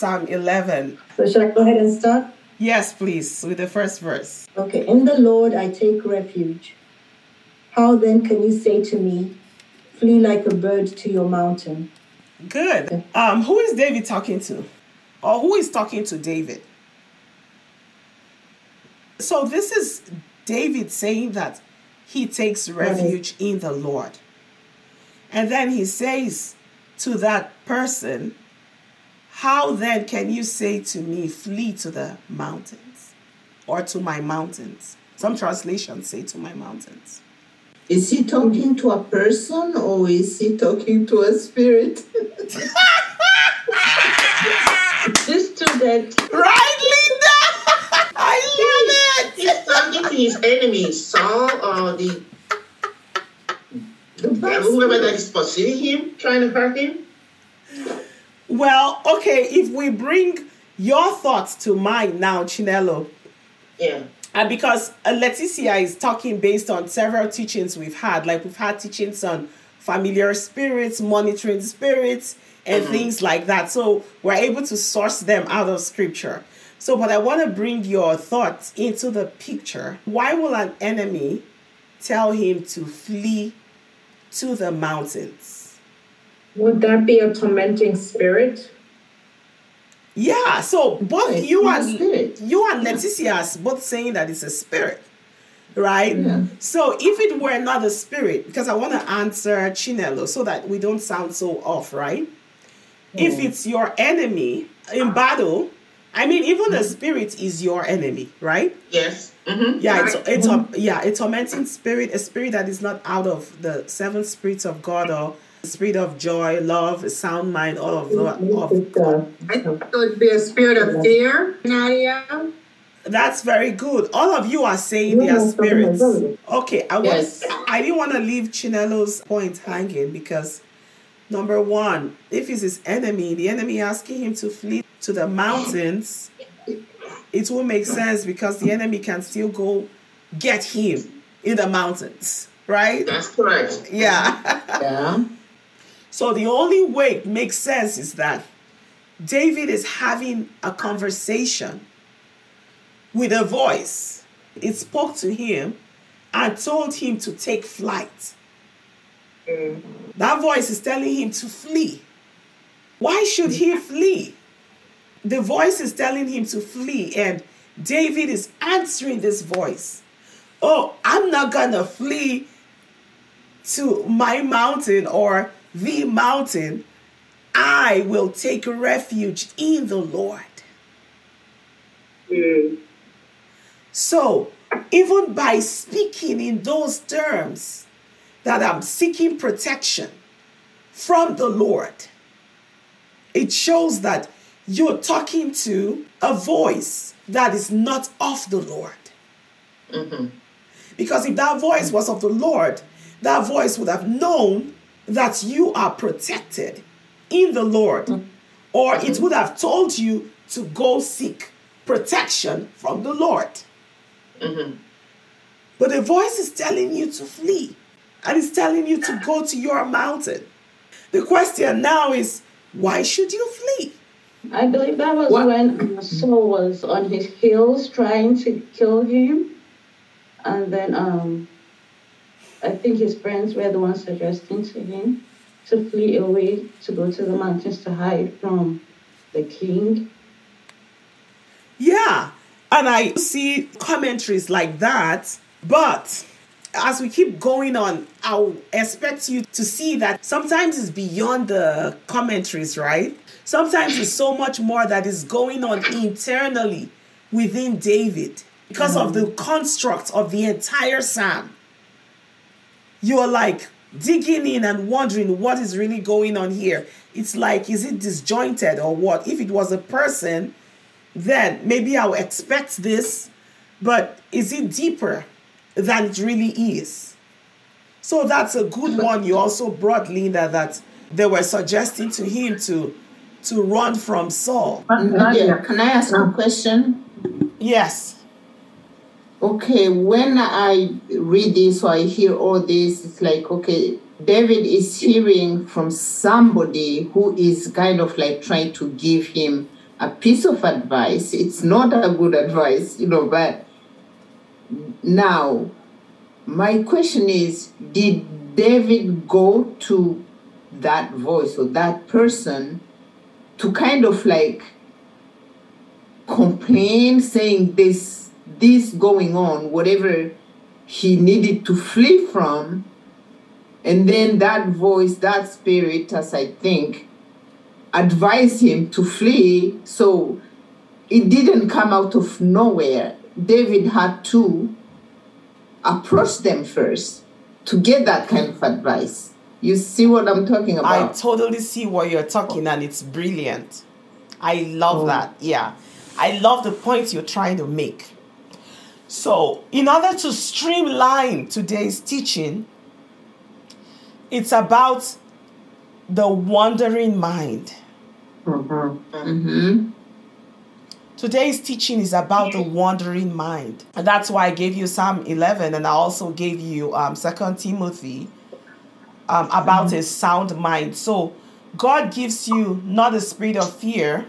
Psalm 11. So shall I go ahead and start? Yes, please, with the first verse. Okay. In the Lord I take refuge. How then can you say to me, Flee like a bird to your mountain? Good. Um, who is David talking to? Or who is talking to David? So this is David saying that he takes refuge in the Lord. And then he says to that person, How then can you say to me, Flee to the mountains or to my mountains? Some translations say to my mountains. Is he talking to a person or is he talking to a spirit? Just to that Right, Linda? I love it. He's talking to his enemy, Saul uh, or the The whoever that bastard. pursuing him, trying to hurt him. Well, okay, if we bring your thoughts to mind now, Chinelo, Yeah. and because uh, Leticia is talking based on several teachings we've had, like we've had teachings on familiar spirits, monitoring spirits, and things like that. So we're able to source them out of scripture. So, but I want to bring your thoughts into the picture. Why will an enemy tell him to flee to the mountains? Would that be a tormenting spirit? Yeah, so both Right, you and spirit. you and Leticia are both saying that it's a spirit, right? Yeah. So if it were not a spirit, because I want to answer Chinelo so that we don't sound so off, right? If it's your enemy in battle, I mean, even the spirit is your enemy, right? Yes. Mm-hmm. Yeah, it's it's a yeah, a tormenting spirit, a spirit that is not out of the seven spirits of God or the spirit of joy, love, sound mind, all of the of It's, I thought it would be a spirit of fear, Nadia. That's very good. All of you are saying they Yeah, are that's what I spirits. Okay, I Yes. was I didn't want to leave Chinelo's point hanging because number one, if he's his enemy, the enemy asking him to flee to the mountains, it will make sense because the enemy can still go get him in the mountains, right? That's correct. Yeah. Yeah. So the only way it makes sense is that David is having a conversation with a voice. It spoke to him and told him to take flight. That voice is telling him to flee. Why should he flee? The voice is telling him to flee, and David is answering this voice. Oh, I'm not gonna flee to my mountain or the mountain, I will take refuge in the Lord. Mm. So, even by speaking in those terms, that I'm seeking protection from the Lord, it shows that you're talking to a voice that is not of the Lord. Mm-hmm. Because if that voice was of the Lord, that voice would have known that you are protected in the Lord, or it would have told you to go seek protection from the Lord. But the voice is telling you to flee, and it's telling you to go to your mountain. The question now is why should you flee? I believe that was What? when Saul was on his heels trying to kill him. And then um, I think his friends were the ones suggesting to him to flee away, to go to the mountains to hide from the king. Yeah. And I see commentaries like that. But as we keep going on, I'll expect you to see that sometimes it's beyond the commentaries, right? Sometimes it's so much more that is going on internally within David because of mm. the construct of the entire psalm. You're like digging in and wondering what is really going on here. It's like, is it disjointed or what? If it was a person, then maybe I'll expect this, but is it deeper than it really is? So that's a good one. You also brought Linda that they were suggesting to him to to run from Saul. Nadia, can I ask a question? Yes. Okay, when I read this or I hear all this, it's like, okay, David is hearing from somebody who is kind of like trying to give him a piece of advice. It's not a good advice, you know, but now my question is did David go to that voice or that person to kind of like complain saying this this going on whatever he needed to flee from and then that voice that spirit as i think advised him to flee so it didn't come out of nowhere david had to approach them first to get that kind of advice you see what i'm talking about? I totally see what you're talking, and it's brilliant. I love Oh. that. Yeah. I love the point you're trying to make. So, in order to streamline today's teaching, it's about the wandering mind. hmm Today's teaching is about the wandering mind. And that's why I gave you Psalm 11 and I also gave you um, 2 Timothy um, about a sound mind. So God gives you not a spirit of fear,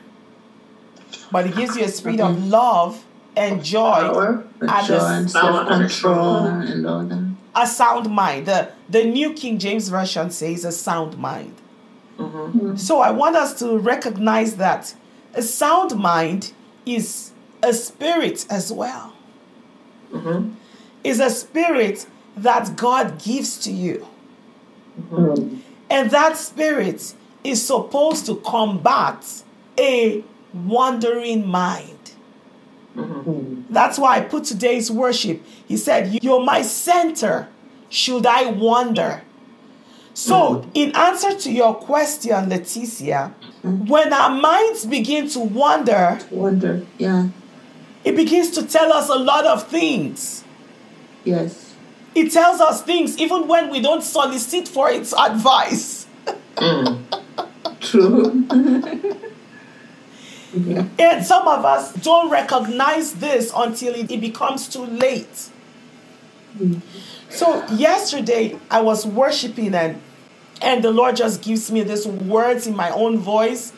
but He gives you a spirit of love and joy, Power. And joy and self-control control. and all that a sound mind. The, the New King James Version says a sound mind. Mm-hmm. So I want us to recognize that a sound mind is a spirit as well. Mm-hmm. Is a spirit that God gives to you. Mm-hmm. And that spirit is supposed to combat a wandering mind. Mm-hmm. That's why I put today's worship. He said, You're my center. Should I wander? So, mm-hmm. in answer to your question, Leticia, when our minds begin to wander, wonder yeah it begins to tell us a lot of things. yes It tells us things even when we don't solicit for its advice. Mm. true And some of us don't recognize this until it, it becomes too late. So yesterday I was worshiping and and the Lord just gives me these words in my own voice.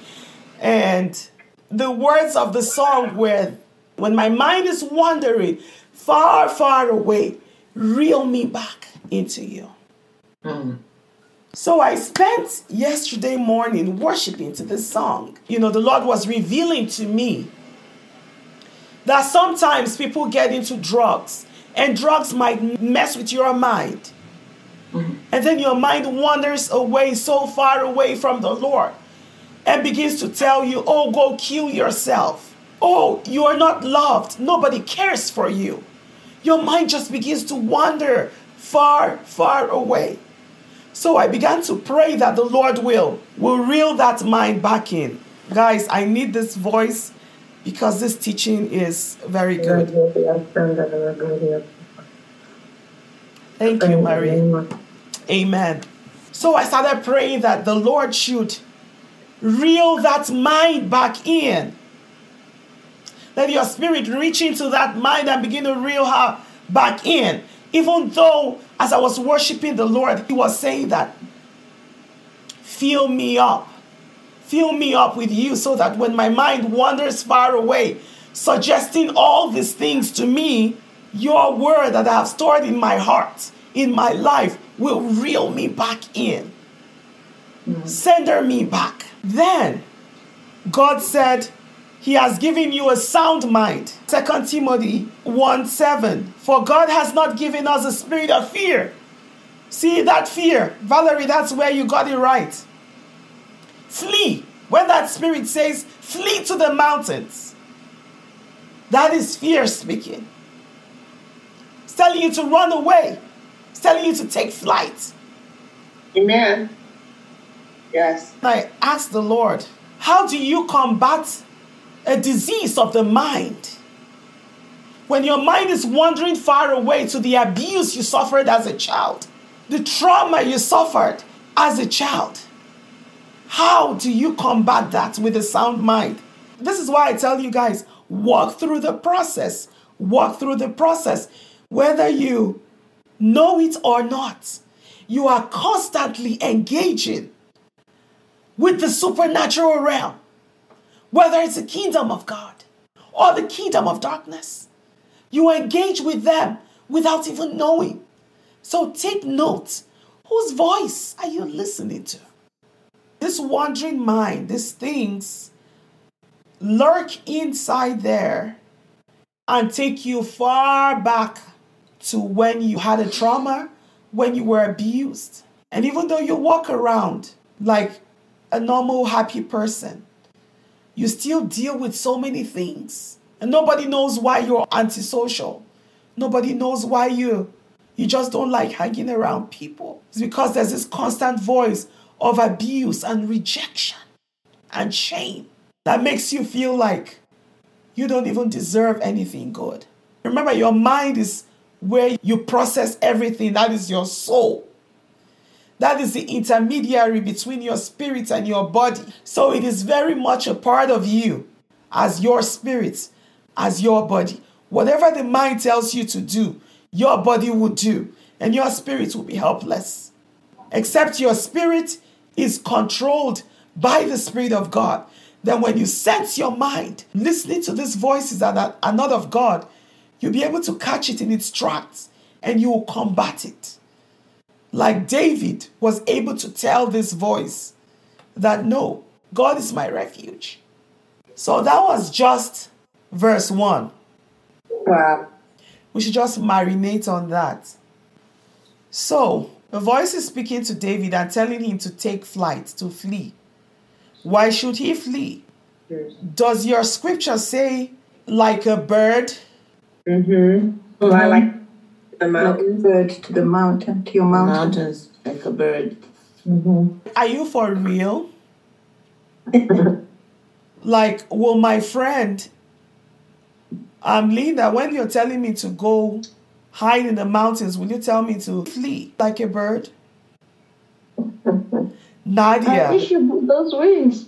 And the words of the song were when my mind is wandering far, far away, reel me back into you. Hmm. So I spent yesterday morning worshiping to this song. You know, the Lord was revealing to me that sometimes people get into drugs and drugs might mess with your mind. Mm-hmm. And then your mind wanders away so far away from the Lord and begins to tell you, oh, go kill yourself. Oh, you are not loved. Nobody cares for you. Your mind just begins to wander far, far away. So I began to pray that the Lord will will reel that mind back in. Guys, I need this voice because this teaching is very good. Thank you, Mary. Amen. So I started praying that the Lord should reel that mind back in. Let your spirit reach into that mind and begin to reel her back in. Even though, as I was worshiping the Lord, He was saying that, fill me up. Fill me up with you so that when my mind wanders far away, suggesting all these things to me, your word that I have stored in my heart, in my life, will reel me back in. Mm. Sender me back. Then God said, He has given you a sound mind. 2 Timothy 1 7. For God has not given us a spirit of fear. See that fear? Valerie, that's where you got it right. Flee. When that spirit says, flee to the mountains, that is fear speaking. It's telling you to run away, it's telling you to take flight. Amen. Yes. I asked the Lord, how do you combat a disease of the mind? When your mind is wandering far away to the abuse you suffered as a child, the trauma you suffered as a child, how do you combat that with a sound mind? This is why I tell you guys walk through the process. Walk through the process. Whether you know it or not, you are constantly engaging with the supernatural realm, whether it's the kingdom of God or the kingdom of darkness. You engage with them without even knowing. So take note whose voice are you listening to? This wandering mind, these things lurk inside there and take you far back to when you had a trauma, when you were abused. And even though you walk around like a normal, happy person, you still deal with so many things. And nobody knows why you're antisocial. Nobody knows why you you just don't like hanging around people. It's because there's this constant voice of abuse and rejection and shame that makes you feel like you don't even deserve anything good. Remember, your mind is where you process everything, that is your soul. That is the intermediary between your spirit and your body. So it is very much a part of you as your spirit, as your body. Whatever the mind tells you to do, your body will do, and your spirit will be helpless. Except your spirit is controlled by the Spirit of God. Then, when you sense your mind listening to these voices that are not of God, you'll be able to catch it in its tracks and you will combat it. Like David was able to tell this voice that no, God is my refuge. So that was just verse 1. Wow. We should just marinate on that. So, the voice is speaking to David and telling him to take flight, to flee. Why should he flee? Does your scripture say, like a bird? Mm-hmm. Well, I like the Like a bird to the mountain, to your mountain. Mountains like a bird. Are you for real? like, will my friend, um, Linda, when you're telling me to go hide in the mountains, will you tell me to flee like a bird? Nadia. I wish you those wings.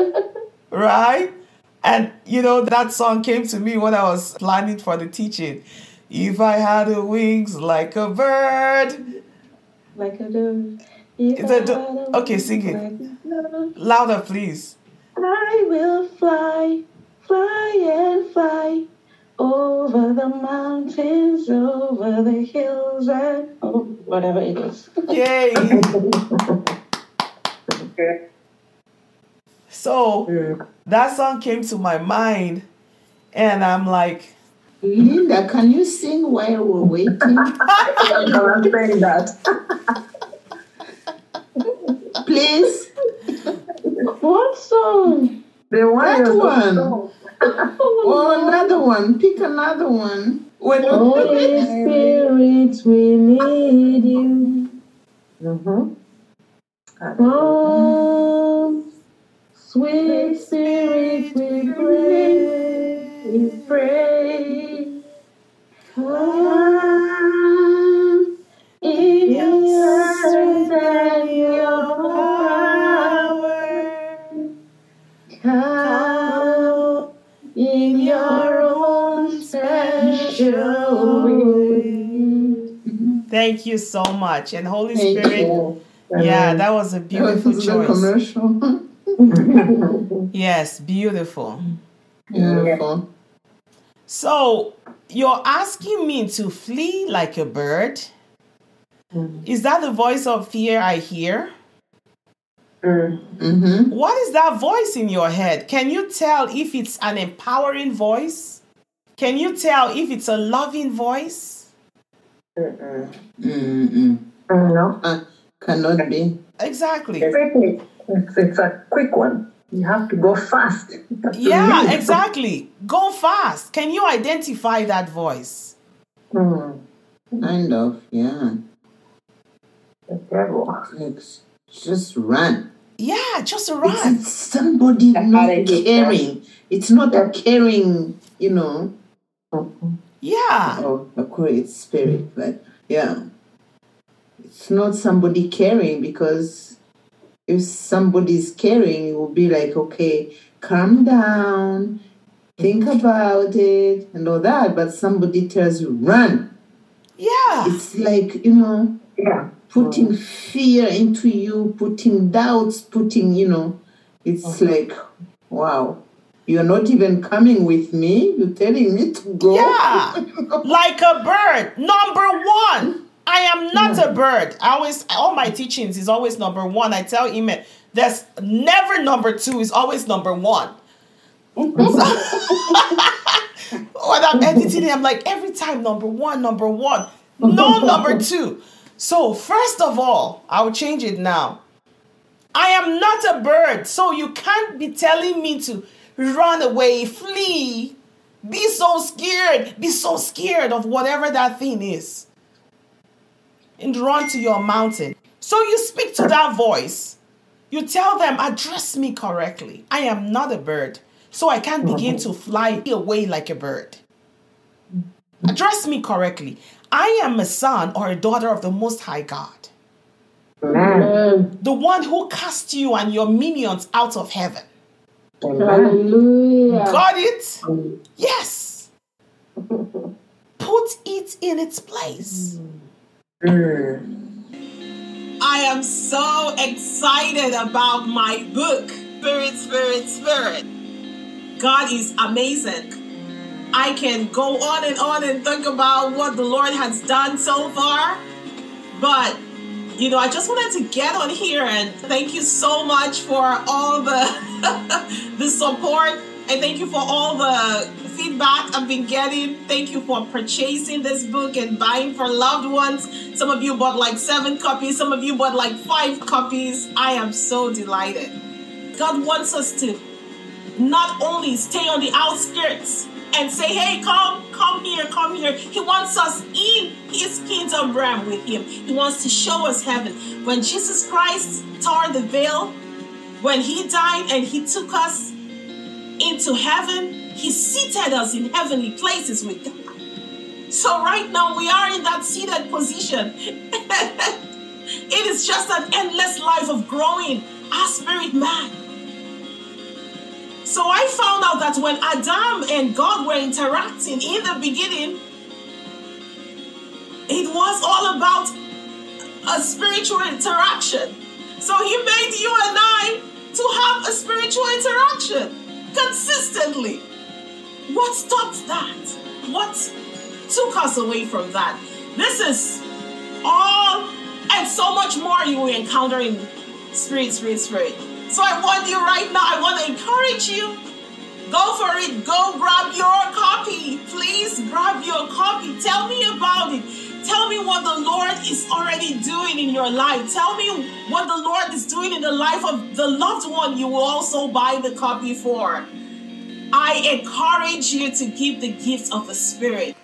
right? And you know, that song came to me when I was planning for the teaching. If I had wings like a bird, like a dove. If I had a okay, sing it. louder, please. I will fly, fly and fly over the mountains, over the hills, and oh, whatever it is. Yay! Okay. So that song came to my mind, and I'm like, Linda, can you sing while we're waiting? I'm saying that. Please? What song? The one That you're one. so- Or another one. Pick another one. When Holy Spirit, we need you. Mhm. Come, sweet Spirit, we pray, we pray. Come in your strength and your power. Come in your own special way. thank you so much. And Holy Thank Spirit, you. yeah, that was a beautiful was choice. commercial. Yes, beautiful. Beautiful. So you're asking me to flee like a bird? Is that the voice of fear I hear? Mm. Mm-hmm. What is that voice in your head? Can you tell if it's an empowering voice? Can you tell if it's a loving voice? Mm-mm. Mm-mm. Mm, No. Uh, cannot be. Exactly. It's, it's a quick one. You have to go fast. To Yeah, leave. exactly. Go fast. Can you identify that voice? Mm. Kind of, yeah. The devil. It's just run. Yeah, just run. it's somebody I not gotta get caring. It's not a caring, you know. Yeah. or a quiet spirit, but yeah. It's not somebody caring because if somebody's caring, it will be like, okay, calm down, think about it, and all that. But somebody tells you, run. Yeah. It's like, you know, Yeah. putting fear into you, putting doubts, putting, you know, it's like, wow. You're not even coming with me. You're telling me to go. Yeah, like a bird. Number one, I am not hmm. a bird. I always, all my teachings is always number one. I tell him there's never number two. It's always number one. when I'm editing, I'm like every time number one, number one, no number two. So first of all, I will change it now. I am not a bird, so you can't be telling me to run away, flee, be so scared, be so scared of whatever that thing is, and run to your mountain. So you speak to that voice. You tell them, address me correctly. I am not a bird, so I can't begin to fly away like a bird. Address me correctly. I am a son or a daughter of the Most High God, Amen. the one who cast you and your minions out of heaven. Hallelujah. Got it? Yes. Put it in its place. Mm. I am so excited about my book, Spirit, Spirit, Spirit. God is amazing. I can go on and on and think about what the Lord has done so far. But, you know, I just wanted to get on here and thank you so much for all the, the support and thank you for all the feedback I've been getting. Thank you for purchasing this book and buying for loved ones. Some of you bought like seven copies, some of you bought like five copies. I am so delighted. God wants us to not only stay on the outskirts and say, hey, come, come here, come here. He wants us in his kingdom realm with him. He wants to show us heaven. When Jesus Christ tore the veil, when he died and he took us into heaven, he seated us in heavenly places with God. So right now we are in that seated position. it is just an endless life of growing our spirit man. So I found out that when Adam and God were interacting in the beginning, it was all about a spiritual interaction. So he made you and I to have a spiritual interaction consistently. What stopped that? What took us away from that? This is all and so much more you will encounter in Spirit, Spirit, Spirit. So I want you right now, I want to encourage you. Go for it. Go grab your copy. Please grab your copy. Tell me about it. Tell me what the Lord is already doing in your life. Tell me what the Lord is doing in the life of the loved one you will also buy the copy for. I encourage you to give the gift of the Spirit.